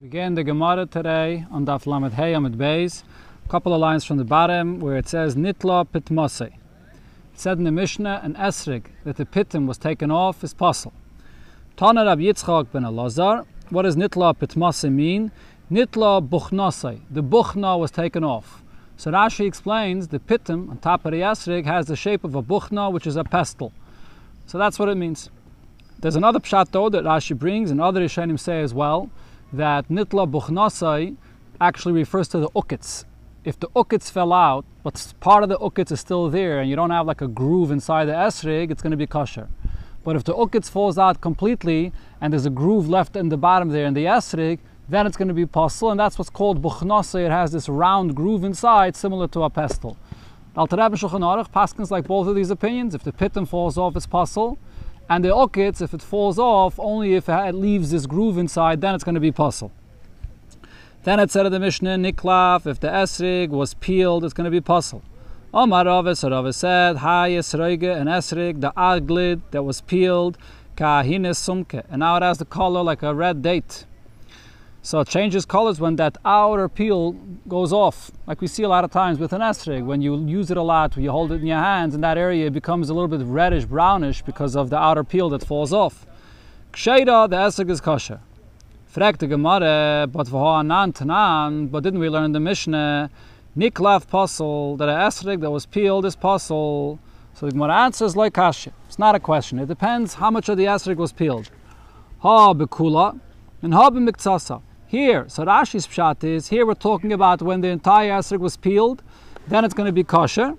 Begin the Gemara today on Daf Lamed Hey Amid Beis. A couple of lines from the bottom where it says Nitla Pitmose. It said in the Mishnah and Esrig that the pitim was taken off is puzzle. Tana Rab Yitzchak ben Elazar. What does Nitla Pitmose mean? Nitla Buchnose. The Buchna was taken off. So Rashi explains the pitim on top of the Esrig has the shape of a Buchna, which is a pestle. So that's what it means. There's another pshat though that Rashi brings and other Rishonim say as well that nitla buchnasai actually refers to the ukits. If the ukits fell out, but part of the ukits is still there, and you don't have like a groove inside the esrig, it's going to be kosher. But if the ukits falls out completely, and there's a groove left in the bottom there in the esrig, then it's going to be puzzle, and that's what's called buchnasai. It has this round groove inside, similar to a pestle. Alter Rebbe and Shulchan Aruch paskins like both of these opinions. If the pitim falls off, it's puzzle. And the okitz, if it falls off, only if it leaves this groove inside, then it's going to be puzzle. Then it said in the Mishnah, Niklaf, if the esrig was peeled, it's going to be puzzle. Omar Ravis, Ravis said, Hay esrege, an esrig, the aglid that was peeled, kahines sumke. And now it has the color like a red date. So it changes colors when that outer peel goes off. Like we see a lot of times with an esrig, when you use it a lot, you hold it in your hands, in that area it becomes a little bit reddish brownish because of the outer peel that falls off. Ksheida, the esrig is kosher. Fragt the Gemara, but v'ho'anan tanan, but didn't we learn the Mishnah, niklaf puzzle, that an esrig that was peeled is puzzle. So the Gemara answers like kasha. It's not a question. It depends how much of the esrig was peeled. Ha bekula, and ha b'miktsasa. Here, so Rashi's pshat is here we're talking about when the entire esrog was peeled, then it's going to be kosher,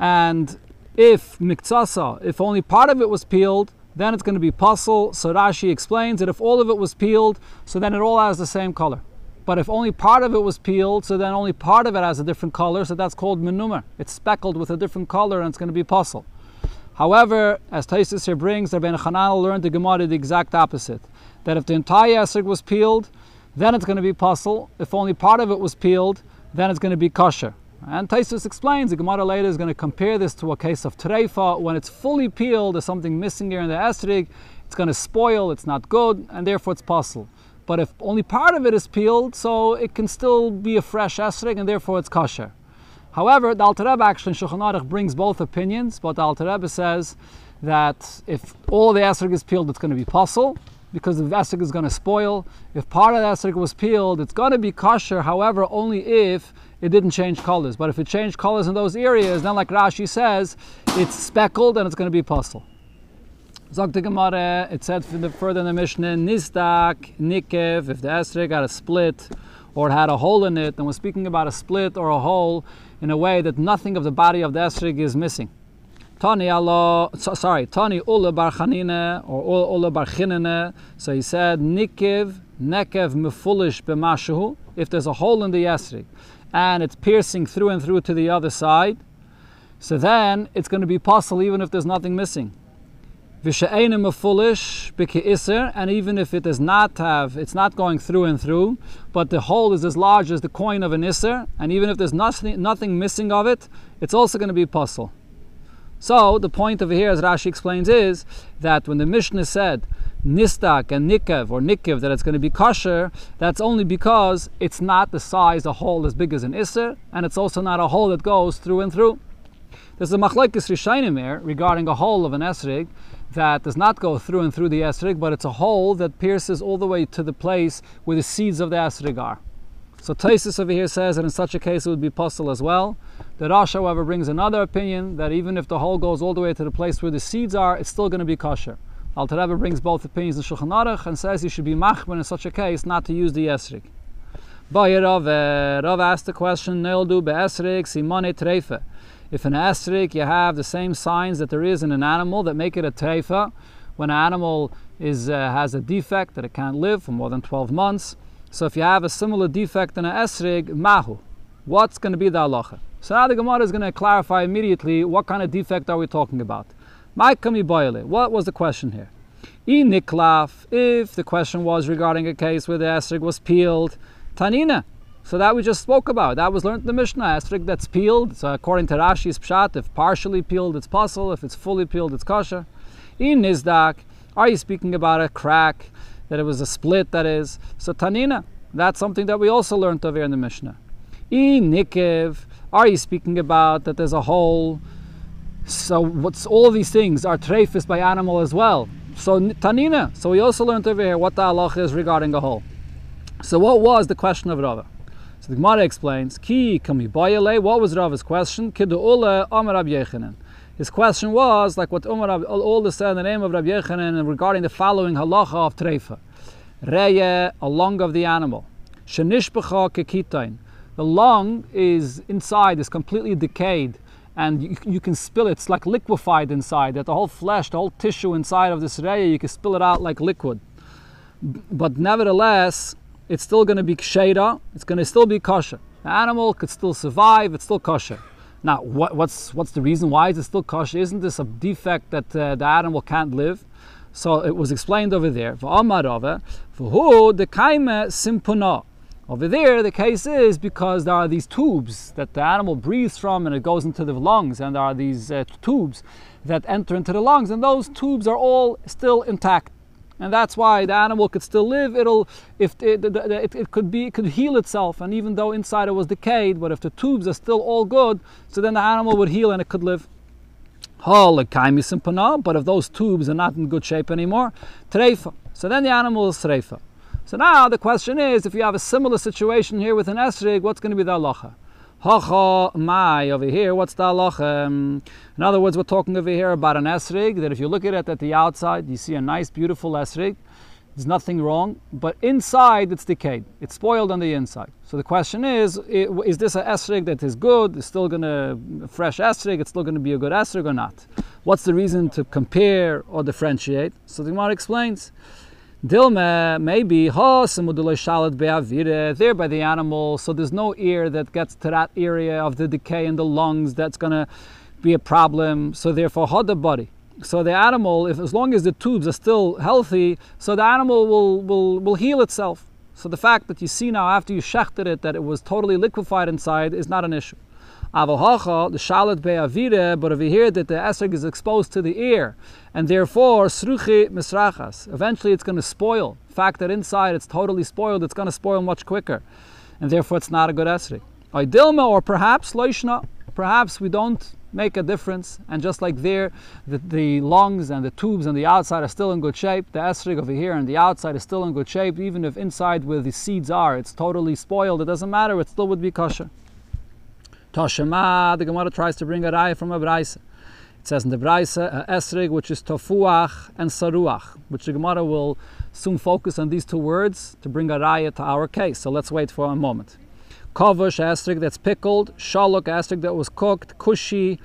and if miktsasa, if only part of it was peeled, then it's going to be puzzle. So Rashi explains that if all of it was peeled, so then it all has the same color. But if only part of it was peeled, so then only part of it has a different color, so that's called menumer. It's speckled with a different color and it's going to be puzzle. However, as Taisus here brings, Rabbeinu Hananel learned the Gemara the exact opposite. That if the entire esrog was peeled, then it's going to be puzzle. If only part of it was peeled, then it's going to be kosher. And Taisus explains, the Gemara later is going to compare this to a case of treifa. When it's fully peeled, there's something missing here in the esrig, it's going to spoil, it's not good, and therefore it's puzzle. But if only part of it is peeled, so it can still be a fresh esrig, and therefore it's kosher. However, the Alter Rebbe actually in Shulchan Aruch brings both opinions, but the Alter Rebbe says that if all the esrig is peeled, it's going to be puzzle because the esrog is going to spoil. If part of the esrog was peeled, it's going to be kosher, however, only if it didn't change colors. But if it changed colors in those areas, then like Rashi says, it's speckled and it's going to be puzzle. The Gemara, it said further in the Mishnah, Nistak, Nikev, if the esrog got a split or had a hole in it, and we're speaking about a split or a hole in a way that nothing of the body of the esrog is missing. Tani Allah, sorry, Tani Ula Bar Chanina or Ula Bar Chinina. So he said, Nikiv, Nekev Mefulish B'mashu. If there's a hole in the Yesrik and it's piercing through and through to the other side, so then it's going to be possible even if there's nothing missing. V'she'ena mefulish b'ke'iser, and even if it does not have, it's not going through and through, but the hole is as large as the coin of an iser, and even if there's nothing, nothing missing of it, it's also going to be puzzle. So the point over here, as Rashi explains, is that when the Mishnah said nistak and nikev or nikiv that it's going to be kosher, that's only because it's not the size a hole as big as an isser, and it's also not a hole that goes through and through. There's a machlekes rishayim here regarding a hole of an esrig that does not go through and through the esrig, but it's a hole that pierces all the way to the place where the seeds of the esrig are. So Taisus over here says that in such a case it would be possible as well. The Rosh, however, brings another opinion that even if the hole goes all the way to the place where the seeds are, it's still going to be kosher. Alter Rebbe brings both opinions in Shulchan Aruch and says you should be machman in such a case not to use the esrik. Rav, Rav asked the question, Neildu be'esrik simone treife. If an esrik you have the same signs that there is in an animal that make it a treifa, when an animal is, uh, has a defect that it can't live for more than 12 months, so if you have a similar defect in an esrig, mahu, what's going to be the halacha? So now the Gemara is going to clarify immediately what kind of defect are we talking about. Ma'ikami boile. What was the question here? E niklaf. If the question was regarding a case where the esrig was peeled, tanina. So that we just spoke about. That was learned in the Mishnah. Esrig that's peeled. So according to Rashi's pshat, if partially peeled, it's puzzle. If it's fully peeled, it's kosher. E nizdak. Are you speaking about a crack? That it was a split, that is. So Tanina, That's something that we also learned over here in the Mishnah. I Nikiv, are you speaking about that there's a hole? So what's all these things are treifis by animal as well. So Tanina. So we also learned over here what the halacha is regarding a hole. So what was the question of Rava? So the Gemara explains, Ki kami bayale, what was Rava's question? Kidu ule Amar Rab Yechanan. His question was, like what Umar all the said in the name of Rabbi Yechanan regarding the following halacha of treifa. Reye, a lung of the animal. Shenishbecha kekitain. The lung is inside, is completely decayed, and you, you, can spill it. It's like liquefied inside. That the whole flesh, the whole tissue inside of this reya, you can spill it out like liquid. But nevertheless, it's still going to be ksheda. It's going to still be kosher. The animal could still survive. It's still kosher. Now, what, what's what's the reason? Why is it still kosher? Isn't this a defect that uh, the animal can't live? So it was explained over there. Over there, the case is because there are these tubes that the animal breathes from and it goes into the lungs, and there are these uh, tubes that enter into the lungs, and those tubes are all still intact. And that's why the animal could still live. It'll, if it, it, it could be, it could heal itself, and even though inside it was decayed, but if the tubes are still all good, so then the animal would heal and it could live. But if those tubes are not in good shape anymore, treifa. So then the animal is treifa. So now the question is, if you have a similar situation here with an esrig, what's going to be the halacha? Hacha mai over here, what's the halacha? In other words, we're talking over here about an esrig that if you look at it at the outside, you see a nice, beautiful esrig. There's nothing wrong, but inside it's decayed. It's spoiled on the inside. So the question is, is this an esrig that is good? It's still going to fresh esrig. It's still going to be a good esrig or not? What's the reason to compare or differentiate? So the Gemara explains. Dilma, maybe ha shalat be'avire there by the animal, so there's no ear that gets to that area of the decay in the lungs that's to be a problem. So therefore, hot the body. So the animal, if as long as the tubes are still healthy, so the animal will, will, will heal itself. So the fact that you see now after you shechted it that it was totally liquefied inside is not an issue. Avohacha, the shalat be'avire, but over here that the esrog is exposed to the ear, and therefore sruchi misrachas. Eventually it's going to spoil. Fact that inside it's totally spoiled, it's going to spoil much quicker, and therefore it's not a good esrog. Idilma, or perhaps loishna, perhaps we don't make a difference, and just like there, the, the lungs and the tubes and the outside are still in good shape, the esrog over here and the outside is still in good shape, even if inside where the seeds are, it's totally spoiled, it doesn't matter, it still would be kosher. Toshema, the Gemara tries to bring a raya from a Braisa. It says in the Braisa, uh, Esrig, which is Tofuach and Saruach, which the Gemara will soon focus on these two words to bring a raya to our case. So let's wait for a moment. Kovush Esrig that's pickled, Shalok Esrig that was cooked, Kushi,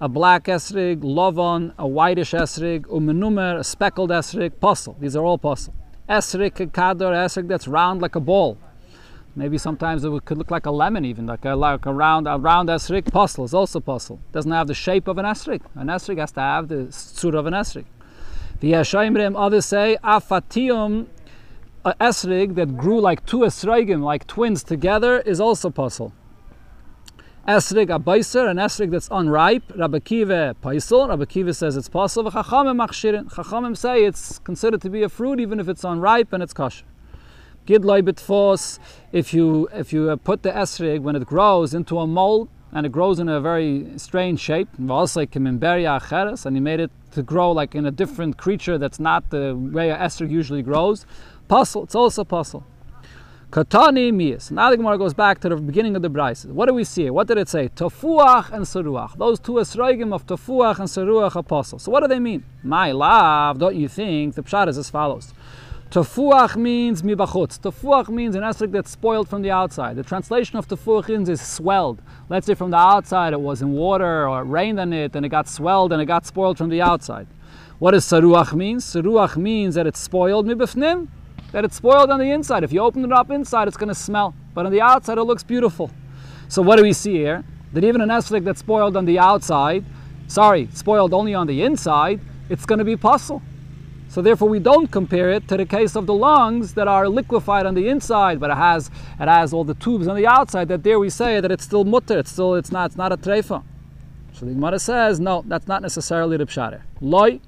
a black esrig, lovon, a whitish esrig, umenumer, a speckled esrig, puzzle. These are all puzzle. Esrig, a kador, esrig that's round like a ball. Maybe sometimes it could look like a lemon, even like a, like a round a round esrik. Puzzle is also puzzle. Doesn't have the shape of an esrik. An esrik has to have the suit of an esrik. The Yeshayimrim others say afatium a esrig that grew like two esrogim, like twins together, is also puzzle. Esrig abaiser, an esrig that's unripe. Rabbi Kiva paisel. Kiva says it's possible. Chachamim machshirin. Chachamim say it's considered to be a fruit even if it's unripe and it's kosher. Gidloi bitfos, if you if you uh, put the esrig when it grows into a mold and it grows in a very strange shape, and he made it to grow like in a different creature that's not the way a esrig usually grows. Puzzle, it's also puzzle. Katani miyas. Now the Gemara goes back to the beginning of the Braise. What do we see? What did it say? Tofuach and Saruach. Those two esrogim of Tofuach and Saruach apostle. So what do they mean? My love, don't you think? The pshat is as follows. Tafuach means mibachutz. Tafuach means an esrog that's spoiled from the outside. The translation of tafuach is swelled. Let's say from the outside it was in water or it rained on it and it got swelled and it got spoiled from the outside. What does saruach mean? Saruach means that it's spoiled mibifnim, that it's spoiled on the inside. If you open it up inside, it's going to smell, but on the outside it looks beautiful. So what do we see here? That even an esrog that's spoiled on the outside, sorry, spoiled only on the inside, it's going to be puzzle. So therefore, we don't compare it to the case of the lungs that are liquefied on the inside, but it has it has all the tubes on the outside. That there we say that it's still mutter. It's still it's not it's not a treifa. So the Gemara says no, that's not necessarily the pshare. Loi,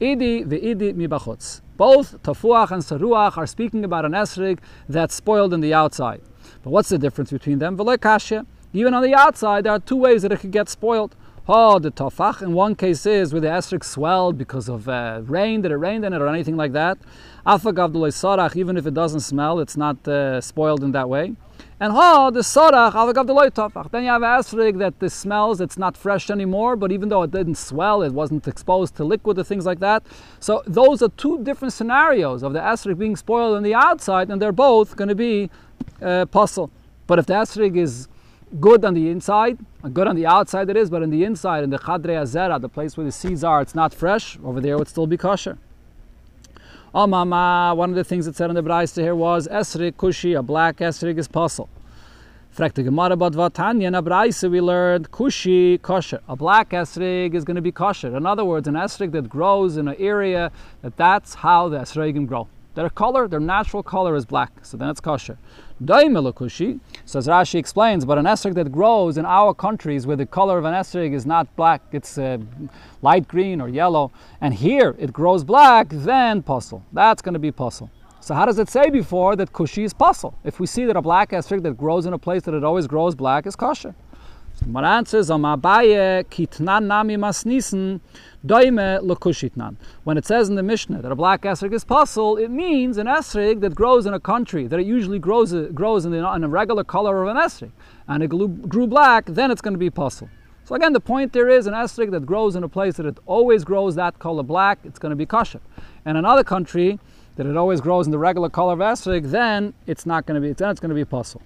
idi ve'idi mibachutz. Both tafuach and saruach are speaking about an esrig that's spoiled in the outside. But what's the difference between them? Even on the outside, there are two ways that it could get spoiled. Oh, the tafach in one case is where the esrog swelled because of uh, rain, that it rained in it or anything like that. Afagav sarach, even if it doesn't smell, it's not uh, spoiled in that way. And ha, the sarach, afagav tafach. Then you have esrog that the smells, it's not fresh anymore, but even though it didn't swell, it wasn't exposed to liquid or things like that. So those are two different scenarios of the esrog being spoiled on the outside, and they're both going to be uh, puzzle. But if the esrog is good on the inside, good on the outside it is, but on the inside, in the Chadre Azera, the place where the seeds are, it's not fresh, over there it would still be kosher. Oh mama, one of the things that said in the Braise here was Esrik Kushi, a black Esrik is puzzle. Frekte Gemara about Vatanya, in a Braise we learned Kushi kosher. A black Esrig is going to be kosher. In other words, an Esrig that grows in an area, that that's how the Esrigim grow. Their color, their natural color is black, so then it's kosher. Daimelakushi, so as Rashi explains, but an esrog that grows in our countries where the color of an esrog is not black, it's uh, light green or yellow, and here it grows black, then puzzle. That's going to be puzzle. So how does it say before that kushi is puzzle? If we see that a black esrog that grows in a place that it always grows black is kosher. When it says in the Mishnah that a black esrog is puzzle, it means an esrog that grows in a country that it usually grows, grows in, the, in a regular color of an esrog, and it grew, grew black, then it's going to be puzzle. So again, the point there is an esrog that grows in a place that it always grows that color black, it's going to be kosher. And another country that it always grows in the regular color of esrog, then it's not going to be, then it's going to be puzzle.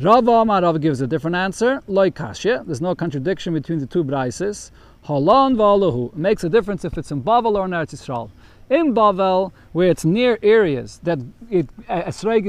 Rav Amar Rav gives a different answer. Loi kashya. There's no contradiction between the two brises. Halon v'alahu. It makes a difference if it's in Bavel or in Eretz Yisrael. In Bavel, where it's near areas that it,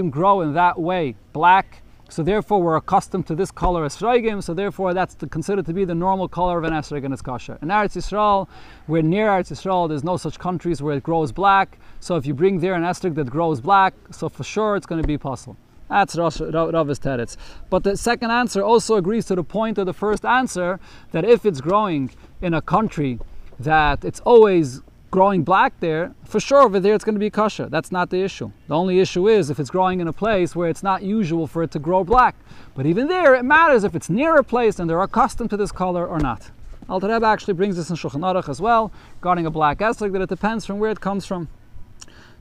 grow in that way, black, so therefore we're accustomed to this color esrogim, so therefore that's considered to be the normal color of an esrog and its kasha. In Eretz Yisrael, we're near Eretz Yisrael, there's no such countries where it grows black, so if you bring there an esrog that grows black, so for sure it's going to be possible. That's Rav's teretz. But the second answer also agrees to the point of the first answer that if it's growing in a country that it's always growing black there, for sure over there it's going to be kosher. That's not the issue. The only issue is if it's growing in a place where it's not usual for it to grow black. But even there, it matters if it's near a place and they're accustomed to this color or not. Alter Rebbe actually brings this in Shulchan Aruch as well, regarding a black esrog, that it depends from where it comes from.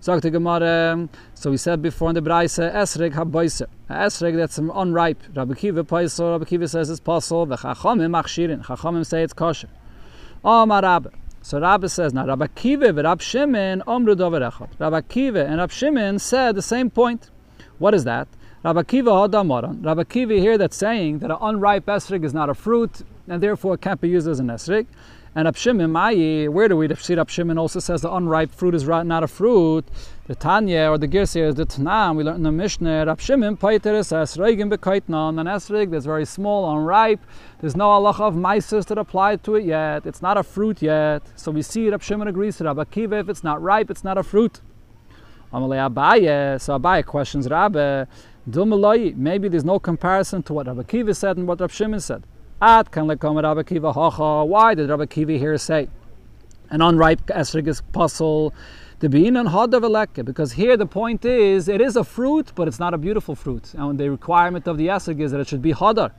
Sagt Gemara, so we said before in the Braise, Esreg haboise. Esreg that's unripe. Rabbi Kiva poiso, Rabbi Kiva says it's possible. V'chachamim machshirin. Chachamim say it's kosher. Omar Rabbi. So Rabbi says, now Rabbi Kiva and Rabbi Shimon omru dover echad. Rabbi Kiva and Rabbi Shimon said the same point. What is that? Rabbi Kiva hodamaran. Rabbi Kiva here that's saying that an unripe esrog is not a fruit and therefore it can't be used as an esrog. And Abshimim, where do we see Abshimim also says the unripe fruit is not a fruit? The Tanya or the Girsi is the Tanam. We learn in the Mishnah, Abshimim paiteres esregim bekaitnan, an esreg that's very small, unripe. There's no halacha of maisis that apply to it yet. It's not a fruit yet. So we see Abshimim agrees to Rabbi Kiva, if it's not ripe, it's not a fruit. Amalei Abaye, so Abaye questions Rabbi, maybe there's no comparison to what Rabbi Kiva said and what Rabbi Shimon said. At kan lekom Rabbi Kiva. Why did Rabbi Kiva here say an unripe esrog is puzzle? The bean and hadav because here the point is it is a fruit, but it's not a beautiful fruit, and the requirement of the esrog is that it should be hadar.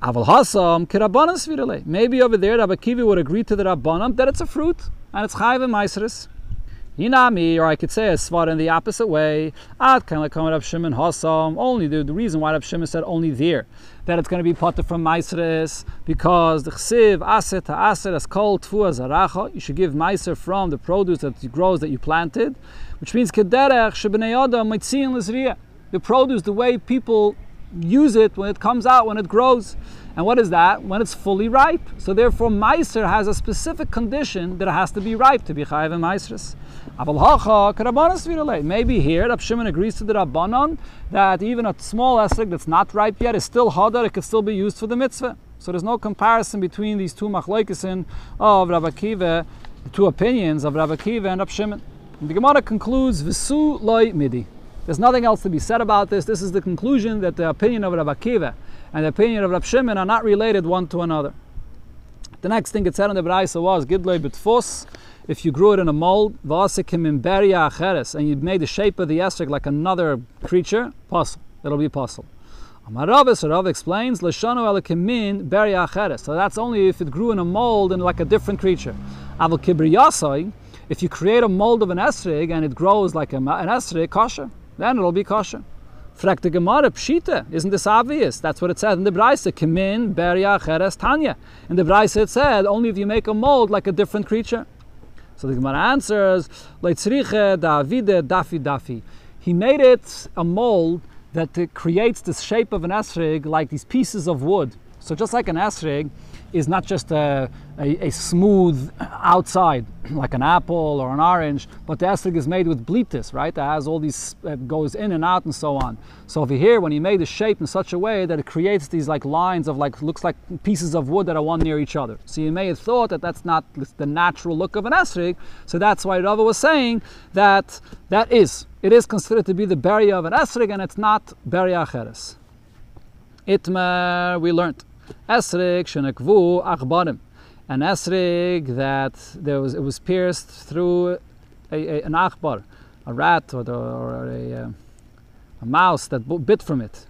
Aval hasam kirabanas Maybe over there Rabbi Kiva would agree to the rabbanam that it's a fruit and it's chayv and Yinami, or I could say a svar in the opposite way. Ad of coming up Shimon Hasam. Only the, the reason why Rav Shimon said only there that it's going to be potter from Maisres because the chsiv aser to aser is called tfua zaracha. You should give Meiser from the produce that you grows that you planted, which means kederech shebnei adam mitzin l'zriya. The produce, the way people use it when it comes out, when it grows. And what is that? When it's fully ripe. So therefore, Meiser has a specific condition that it has to be ripe to be chayiv and Meisres. Maybe here, Rab Shimon agrees to the Rabbanon that even a small esrog that's not ripe yet is still hadar, it can still be used for the mitzvah. So there's no comparison between these two machloikesin of Rabbi Akiva, the two opinions of Rabbi Akiva and Rab Shimon. And the Gemara concludes, Visu loy midi. There's nothing else to be said about this. This is the conclusion that the opinion of Rabbi Akiva and the opinion of Rab Shimon are not related one to another. The next thing it said in the Braisa was Gidloi B'tfos. If you grew it in a mold, and you made the shape of the esrog like another creature, possible. It'll be possible. Amarav, so Rav explains, Lashano alakimin beria acheres. So that's only if it grew in a mold and like a different creature. Aval if you create a mold of an esrig and it grows like an esrig, kosher, then it'll be kosher. Fragt the Gemara, Pshita, isn't this obvious? That's what it said in the Braise, Kimin, Beria, Cheres, Tanya. In the Braise it said, only if you make a mold like a different creature. So the Gemara answers, Leitzriche, Davide, Dafi, Dafi. He made it a mold that creates the shape of an esrig like these pieces of wood. So just like an esrig is not just a, a, a, smooth outside, like an apple or an orange, but the esrig is made with blitis, right? That has all these, uh, goes in and out and so on. So over here, when he made the shape in such a way that it creates these like lines of like, looks like pieces of wood that are one near each other. So you may have thought that that's not the natural look of an esrig. So that's why Rava was saying that that is it is considered to be the barrier of an esrig and it's not barrier acheres. Itmer, we learned. Esrig shenekvu achbarim. An esrig that there was, it was pierced through a, a, an achbar, a rat or, or a, uh, a, mouse that bit from it.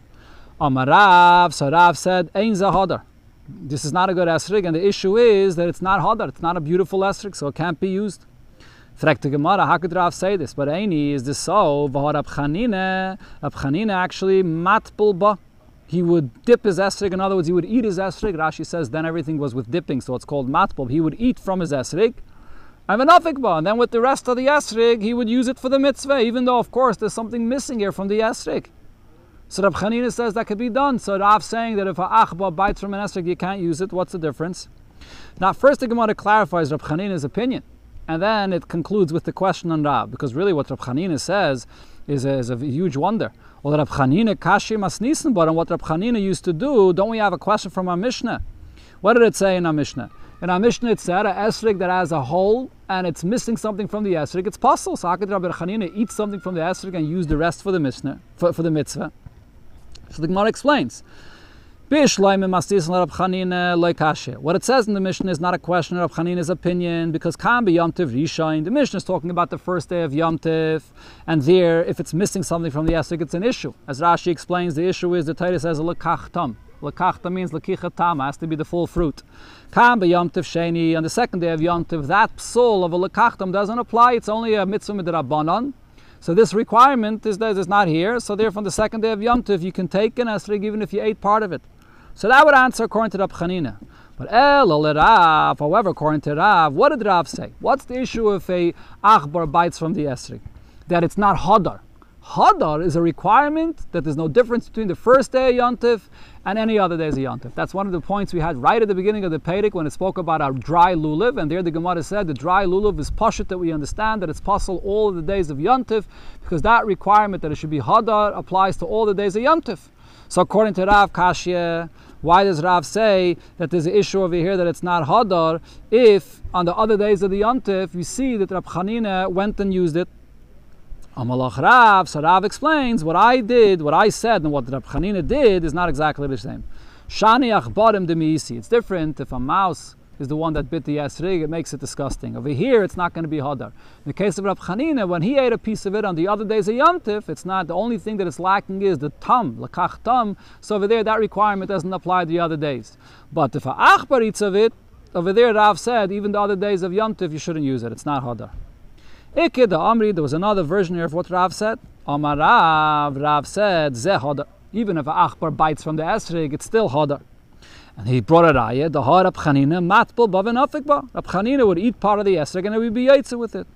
Amarav, so Rav said, Ein zahadar. This is not a good esrig, and the issue is that it's not hadar, it's not a beautiful esrig, so it can't be used. Fragt the Gemara, how could Rav say this? But Aini, is this so? V'har Abchanine, Abchanine actually matbul He would dip his esrig, in other words, he would eat his esrig. Rashi says then everything was with dipping, so it's called matbul. He would eat from his esrig. And and then with the rest of the esrig, he would use it for the mitzvah, even though, of course, there's something missing here from the esrig. So Rab Chanina says that could be done. So Rav saying that if a achba bites from an esrig, you can't use it. What's the difference? Now, first the Gemara clarifies Rab Chanina's opinion. And then it concludes with the question on Rab, because really what Rab Chanina says is a, is a huge wonder. Well, Rab Chanina kashi masnisen, but on what Rab Chanina used to do, don't we have a question from our Mishnah? What did it say in our Mishnah? In our Mishnah it said a esrig that has a hole and it's missing something from the esrig, it's possible. So could Rabbi Chanina eat something from the esrig and use the rest for the Mishnah, for, for the mitzvah? So the Gemara explains. Eh, what it says in the Mishnah is not a question of Chanina's opinion because Kam Yom Tiv Rishain. The Mishnah is talking about the first day of Yom Tiv, and there, if it's missing something from the Esrik, it's an issue. As Rashi explains, the issue is the Torah says Lekachtam. Lekachta means Lekichatam, has to be the full fruit. Kam Yom Tiv Sheni, on the second day of Yom Tiv, that psul of a Lekachtam doesn't apply, it's only a mitzvah midrabanan. So this requirement is, is not here, so therefore on the second day of Yom you can take an esrig even if you ate part of it. So that would answer according to Rab Chanina. But El Rav, however, according to Rav, what did Rav say? What's the issue if a achbar bites from the esrig? That it's not hadar. Hadar is a requirement that there's no difference between the first day of Yontif and any other days of Yontif. That's one of the points we had right at the beginning of the Pedic when it spoke about our dry lulav, and there the Gemara said the dry lulav is pashut that we understand that it's possible all the days of Yontif because that requirement that it should be Hadar applies to all the days of Yontif. So according to Rav Kashya, why does Rav say that there's an issue over here that it's not Hadar if on the other days of the Yontif you see that Rav Chanina went and used it? Amalach Rav, so Rav explains what I did, what I said, and what Rav Chanina did is not exactly the same. Shani achbarim demisi. It's different if a mouse is the one that bit the esrig, it makes it disgusting. Over here, it's not going to be hadar. In the case of Rab Chanina, when he ate a piece of it on the other days of Yantif, it's not, the only thing that is lacking is the tam, lakach tam, so over there, that requirement doesn't apply the other days. But if a achbar eats of it, over there, Rav said, even the other days of Yantif, you shouldn't use it, it's not hadar. Ikid Amri, there was another version here of what Rav said. Amar Rav, Rav said, Zeh hadar. Even if a achbar bites from the esrig, it's still hadar. And he brought a raya, the heart of Chanina, matbel bavin afikba. Rab Chanina would eat part of the esrog and it would be yaitza with it.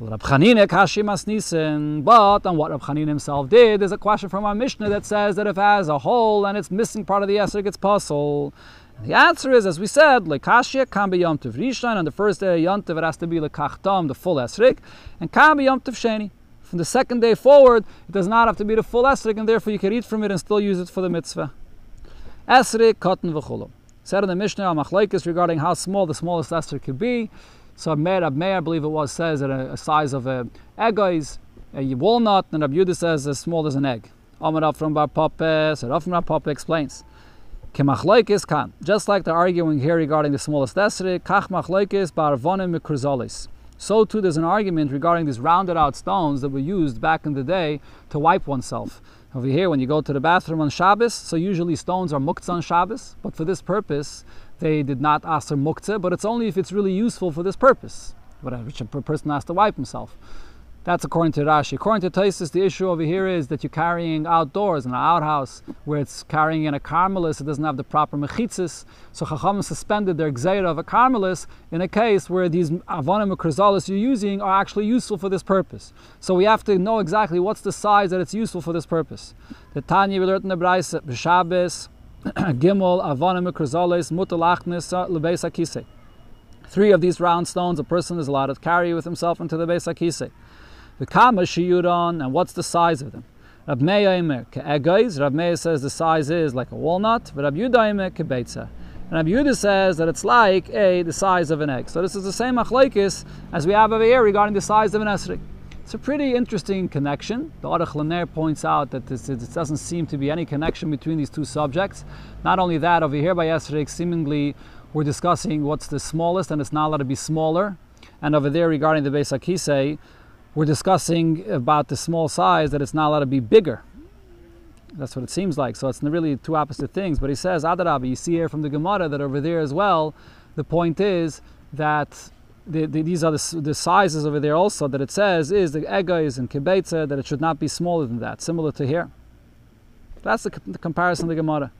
Well, Rab Chanina kashim asnisen, but on what Rab Chanina himself did, there's a question from our Mishnah that says that if it has a hole and it's missing part of the esrog, it's puzzle. The answer is, as we said, lekashia can be yom tev rishon. On the first day of yom tev, it has to be lekachtam, the full esrog, and can be yom tev sheni. From the second day forward, it does not have to be the full esrog, and therefore you can eat from it and still use it for the mitzvah. Esri, cotton, v'chulu. Said in the Mishnah, Machlaikis, regarding how small the smallest esrog could be. So Meir, Meir, I believe it was, says that a, a size of a egg is a walnut, and Rabbi Yudah says as small as an egg. Amar from Bar Papa, so Rav from Bar Papa explains. Kemachloikis kan. Just like they're arguing here regarding the smallest esrog, kach machloikis bar vonim mikruzolis. So too there's an argument regarding these rounded out stones that were used back in the day to wipe oneself. Over here, when you go to the bathroom on Shabbos, so usually stones are muktzah on Shabbos, but for this purpose, they did not ask for muktzah, but it's only if it's really useful for this purpose, which a person has to wipe himself. That's according to Rashi. According to Taisus, the issue over here is that you're carrying outdoors in an outhouse where it's carrying in a carmelis, it doesn't have the proper mechitzis. So Chacham suspended their gzeira of a carmelis in a case where these avonim or you're using are actually useful for this purpose. So we have to know exactly what's the size that it's useful for this purpose. The Tanya we learned in the B'Shabbos, Gimel, avonim krizalis, mutalachnis, lebeis. Three of these round stones a person is allowed to carry with himself into the Beis. The kama shiyuron, and what's the size of them? Rab Meir says the size is like a walnut. Rab Yudah Eimer. And Rab Yudah says that it's like a the size of an egg. So this is the same achlaikis as we have over here regarding the size of an esrik. It's a pretty interesting connection. The Aruch LaNer points out that this, it doesn't seem to be any connection between these two subjects. Not only that, over here by Esrik, seemingly we're discussing what's the smallest, and it's not allowed to be smaller. And over there, regarding the Beis Akise, we're discussing about the small size that it's not allowed to be bigger. That's what it seems like. So it's really two opposite things. But he says, Adarabi, you see here from the Gemara that over there as well, the point is that the, the, these are the, the, sizes over there also that it says is the egais in kibetza that it should not be smaller than that, similar to here. That's the, the comparison of the Gemara.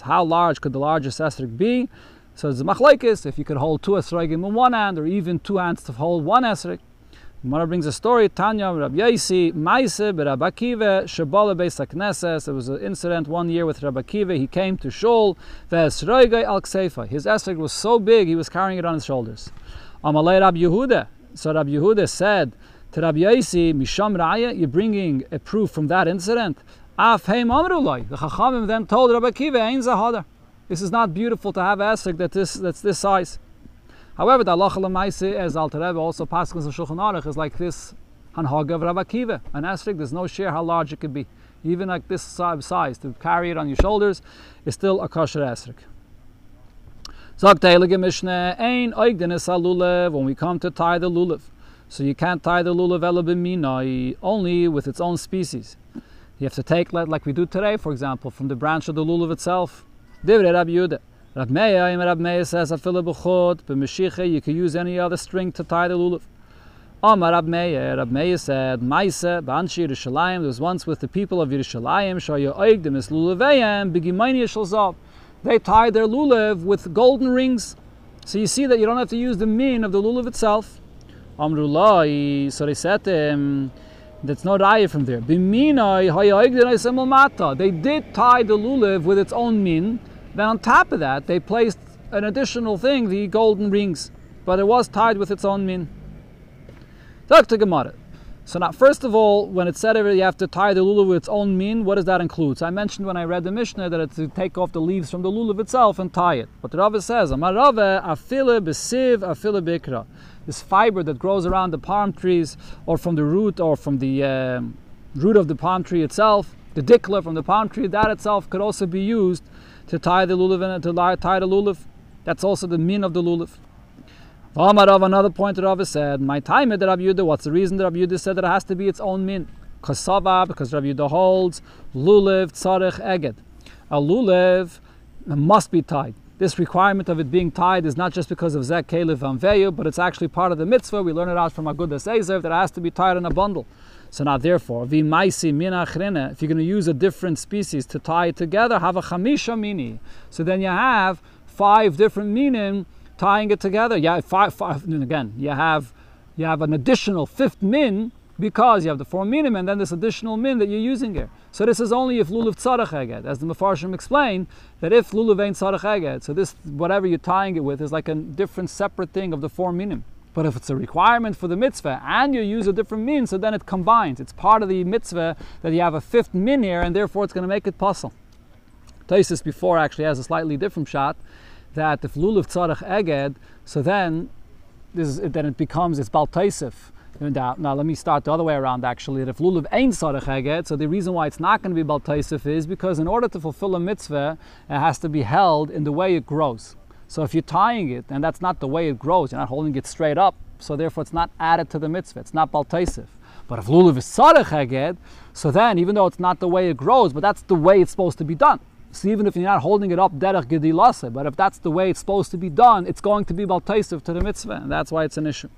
How large could the largest esrog be? So it's a machlaikis, if you could hold two esrogim in one hand, or even two hands to hold one esrog. Gemara brings a story, Tanya, Rabbi Yaisi, Maise, Rabbi Akiva, Shabala Beis HaKnesses. There was an incident one year with Rabbi Akiva. He came to Shul, Vesroigai al Kseifa. His esrog was so big, he was carrying it on his shoulders. Amalei Rabbi Yehuda. So Rabbi Yehuda said to Rabbi Yaisi, Misham Raya, you're bringing a proof from that incident. Af Heim Amrulai. The Chachamim then told Rabbi Akiva, Ein Zahada. This is not beautiful to have esrog that this, that's this size. However, the Allah Lamaisi, as Alter Rebbe also passes the Shulchan Aruch, is like this Hanhaga of Rabbi Akiva. An esrog, there's no share how large it could be. Even like this size, to carry it on your shoulders, is still a kosher lulav, when we come to tie the lulav. So you can't tie the lulav only with its own species. You have to take, like we do today, for example, from the branch of the lulav itself. Divrei Rabbi Yehuda. Rab Meir, Rab Meir says, Afilah b'chot, b'meshicha, you can use any other string to tie the lulav. Omar Rab Meir, Rab Meir said, Maise, b'anshi Yerushalayim, there was once with the people of Yerushalayim, shoyu oigdim is lulavayim, b'gimayni shalzav. They tied their lulav with golden rings. So you see that you don't have to use the min of the lulav itself. Amrullah, so they said to him, that's not raya from there. They did tie the lulav with its own min, then on top of that, they placed an additional thing, the golden rings, but it was tied with its own min. Dr. Gemara. So now, first of all, when it said you have to tie the lulav with its own min, what does that include? So I mentioned when I read the Mishnah that it's to take off the leaves from the lulav itself and tie it. But the Rava says, Amar Rava, afile besiv, afile bikra. This fiber that grows around the palm trees, or from the root, or from the um, root of the palm tree itself, the dikla from the palm tree, that itself could also be used to tie the lulav and to tie the lulav. That's also the min of the lulav. Rav, another point that Rav said, my time that Rabbi Yudah, what's the reason that Rabbi Yudah said that it has to be its own min? Kasava, because Rabbi Yudah holds, lulav tzarech eged. A lulav must be tied. This requirement of it being tied is not just because of Zek, Kelev, Amveyu, but it's actually part of the mitzvah. We learn it out from Agudas Ezev that it has to be tied in a bundle. So now, therefore, vimaisi minachrene, if you're going to use a different species to tie it together, have a chamisha mini. So then you have five different meaning tying it together. Yeah, five, five, and again, you have you have an additional fifth min because you have the four minim and then this additional min that you're using here. So this is only if lulav tzarech eged, as the Mefarshim explained, that if lulav ain't tzarech eged, so this whatever you're tying it with is like a different separate thing of the four minim. But if it's a requirement for the mitzvah and you use a different min, so then it combines. It's part of the mitzvah that you have a fifth min here, and therefore it's going to make it possible. Taisis before actually has a slightly different shot that if lulav tzarech eged, so then this is then it becomes it's bal Now, now let me start the other way around actually. That if lulav ain't tzarech eged, so the reason why it's not going to be bal is because in order to fulfill a mitzvah, it has to be held in the way it grows. So if you're tying it and that's not the way it grows, you're not holding it straight up, so therefore it's not added to the mitzvah. It's not baltaisiv. But if lulav is sarech haged, so then even though it's not the way it grows, but that's the way it's supposed to be done. So even if you're not holding it up derech gedilase, but if that's the way it's supposed to be done, it's going to be baltaisiv to the mitzvah, and that's why it's an issue.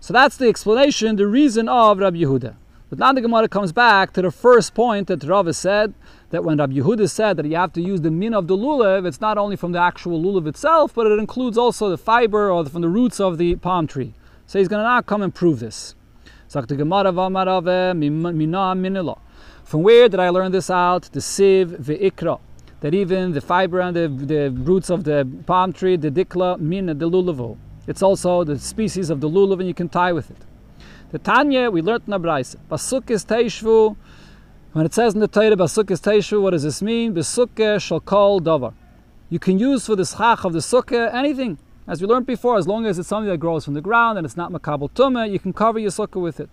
So that's the explanation, the reason of Rabbi Yehuda. But now the Gemara comes back to the first point that Rav said that when Rabbi Yehuda said that you have to use the min of the lulav, it's not only from the actual lulav itself, but it includes also the fiber or from the roots of the palm tree. So he's going to now come and prove this. From where did I learn this out? The siv ve'ikra. That even the fiber and the, the roots of the palm tree, the dikla, min the lulavo. It's also the species of the lulav and you can tie with it. The Tanya, we learned in the Braise. Basukis teishvu, when it says in the Torah, Basukis teishvu, what does this mean? Besukkah shall call davar. You can use for the schach of the sukkah anything. As we learned before, as long as it's something that grows from the ground and it's not makabel tumah, you can cover your sukkah with it.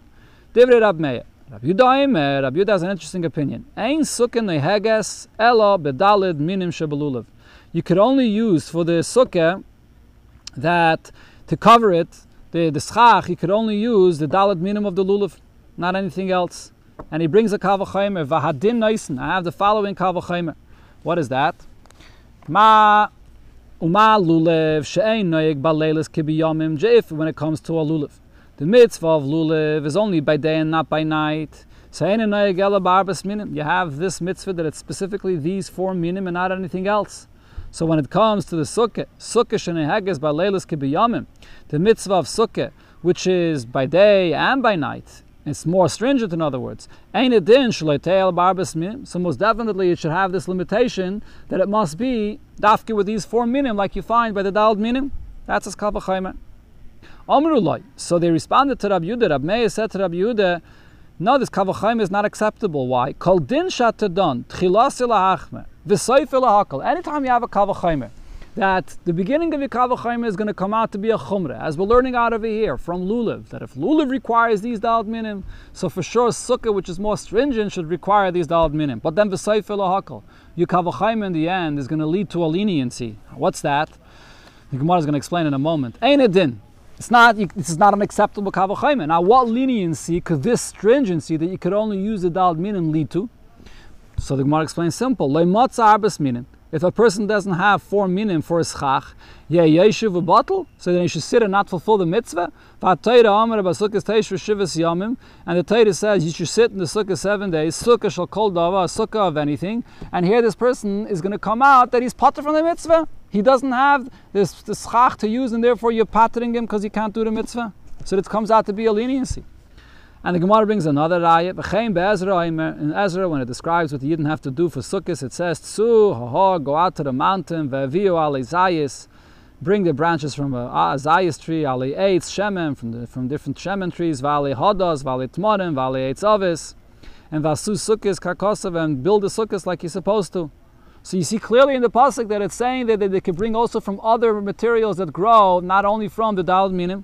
Divrei Rab Meir. Rab Yudaim, Rab Yudah has an interesting opinion. Ein sukkah neheges elo bedalid minim shebelulav. You could only use for the sukkah that to cover it the, the schach, he could only use the dalit minimum of the lulav, not anything else. And he brings a kavachimer, vahadin naisen. I have the following kavachimer. What is that? Ma uma lulav she'ein noyeg baleilis kibiyomim when it comes to a lulav. The mitzvah of lulav is only by day and not by night. Minim, you have this mitzvah that it's specifically these four minim and not anything else. So when it comes to the sukkah, sukkah shenehages by leilis kibiyamim, the mitzvah of sukkah, which is by day and by night, it's more stringent, in other words. So most definitely it should have this limitation that it must be dafke with these four minim, like you find by the dald minim. That's kavachaymer. Amrullah. So they responded to Rabbi Yudah. Rabbi Meir said to Rabbi Yudah, no, this kavachayim is not acceptable. Why? Kol din shatadon tchilas ilahachme v'soif ilahakal. Anytime you have a kavachayim, that the beginning of your kavachayim is going to come out to be a chumrah, as we're learning out over here from lulav. That if lulav requires these dalad minim, so for sure sukkah, which is more stringent, should require these dalad minim. But then v'soif ilahakal, your kavachayim in the end is going to lead to a leniency. What's that? The Gemara is going to explain in a moment. Ain't it din? It's not, this is not an acceptable kavachayim. Now, what leniency could this stringency that you could only use the dal minim lead to? So the Gemara explains simple. arbas minim. If a person doesn't have four minim for his chach, yeah, yeshiv a bottle, so then he should sit and not fulfill the mitzvah. And the Torah says you should sit in the sukkah seven days. Sukkah shall call dava, a sukkah of anything. And here this person is going to come out that he's potter from the mitzvah. He doesn't have this, this chach to use, and therefore you're pattering him because he can't do the mitzvah. So it comes out to be a leniency. And the Gemara brings another ayat. In Ezra, when it describes what you didn't have to do for Sukkot, it says, Tsu, ha go out to the mountain, ve'viu ale zayis, bring the branches from a, a zayis tree, ale eitz, shemen, from, the, from different shemen trees, vale hodos, vale tmorim, vale eitz ovis, and vasu sukkis karkosav, and build the sukkis like you're supposed to. So you see clearly in the pasuk that it's saying that, that they can bring also from other materials that grow, not only from the dalad minim.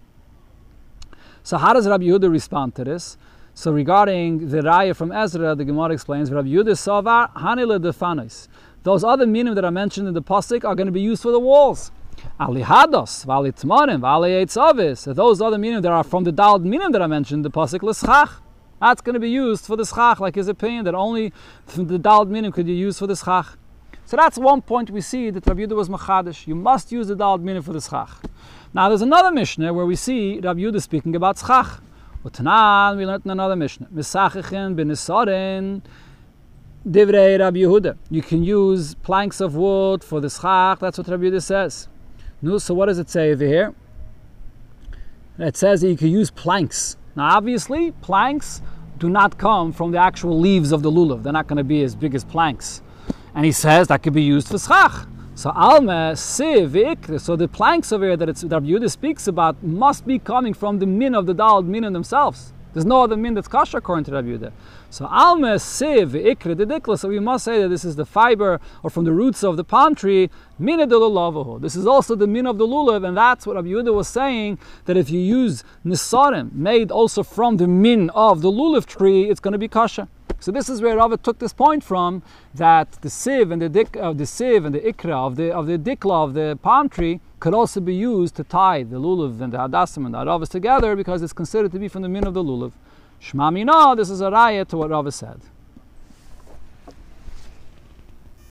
So how does Rabbi Yehuda respond to this? So regarding the raya from Ezra, the Gemara explains, Rabbi Yehuda savar hanile defanis. Those other minim that are mentioned in the pasuk are going to be used for the walls. Alihados, valitmanim, valietzavis. Those other minim that are from the dalad minim that are mentioned the pasuk l'schach. That's going to be used for the schach, like his opinion that only the dalad minim could you use for the schach. So that's one point we see that Rabbi Yehuda was machadish. You must use the dalad minim for the schach. Now there's another Mishnah where we see Rabbi Yehuda speaking about tzchach. Utanan, we learned in another Mishnah. Misachichin b'nisorin divrei Rabbi Yehuda. You can use planks of wood for the tzchach. That's what Rabbi Yehuda says. No, so what does it say over here? It says that you can use planks. Now obviously, planks do not come from the actual leaves of the lulav. They're not going to be as big as planks. And he says that could be used for tzchach. So alma siv So the planks over here that it's, Rabbi Yehuda speaks about must be coming from the min of the dal min themselves. There's no other min that's kosher according to Rabbi Yehuda. So alma siv ikra dedikla. So we must say that this is the fiber or from the roots of the palm tree min lulavahu. This is also the min of the lulav, and that's what Rabbi Yehuda was saying that if you use nisarim made also from the min of the lulav tree, it's going to be kosher. So this is where Rava took this point from that the sieve and the dik, uh, the sieve and the ikra of the of the dikla of the palm tree could also be used to tie the lulav and the hadassim and the aravas together because it's considered to be from the min of the lulav. Shma mina, this is a raya to what Rava said.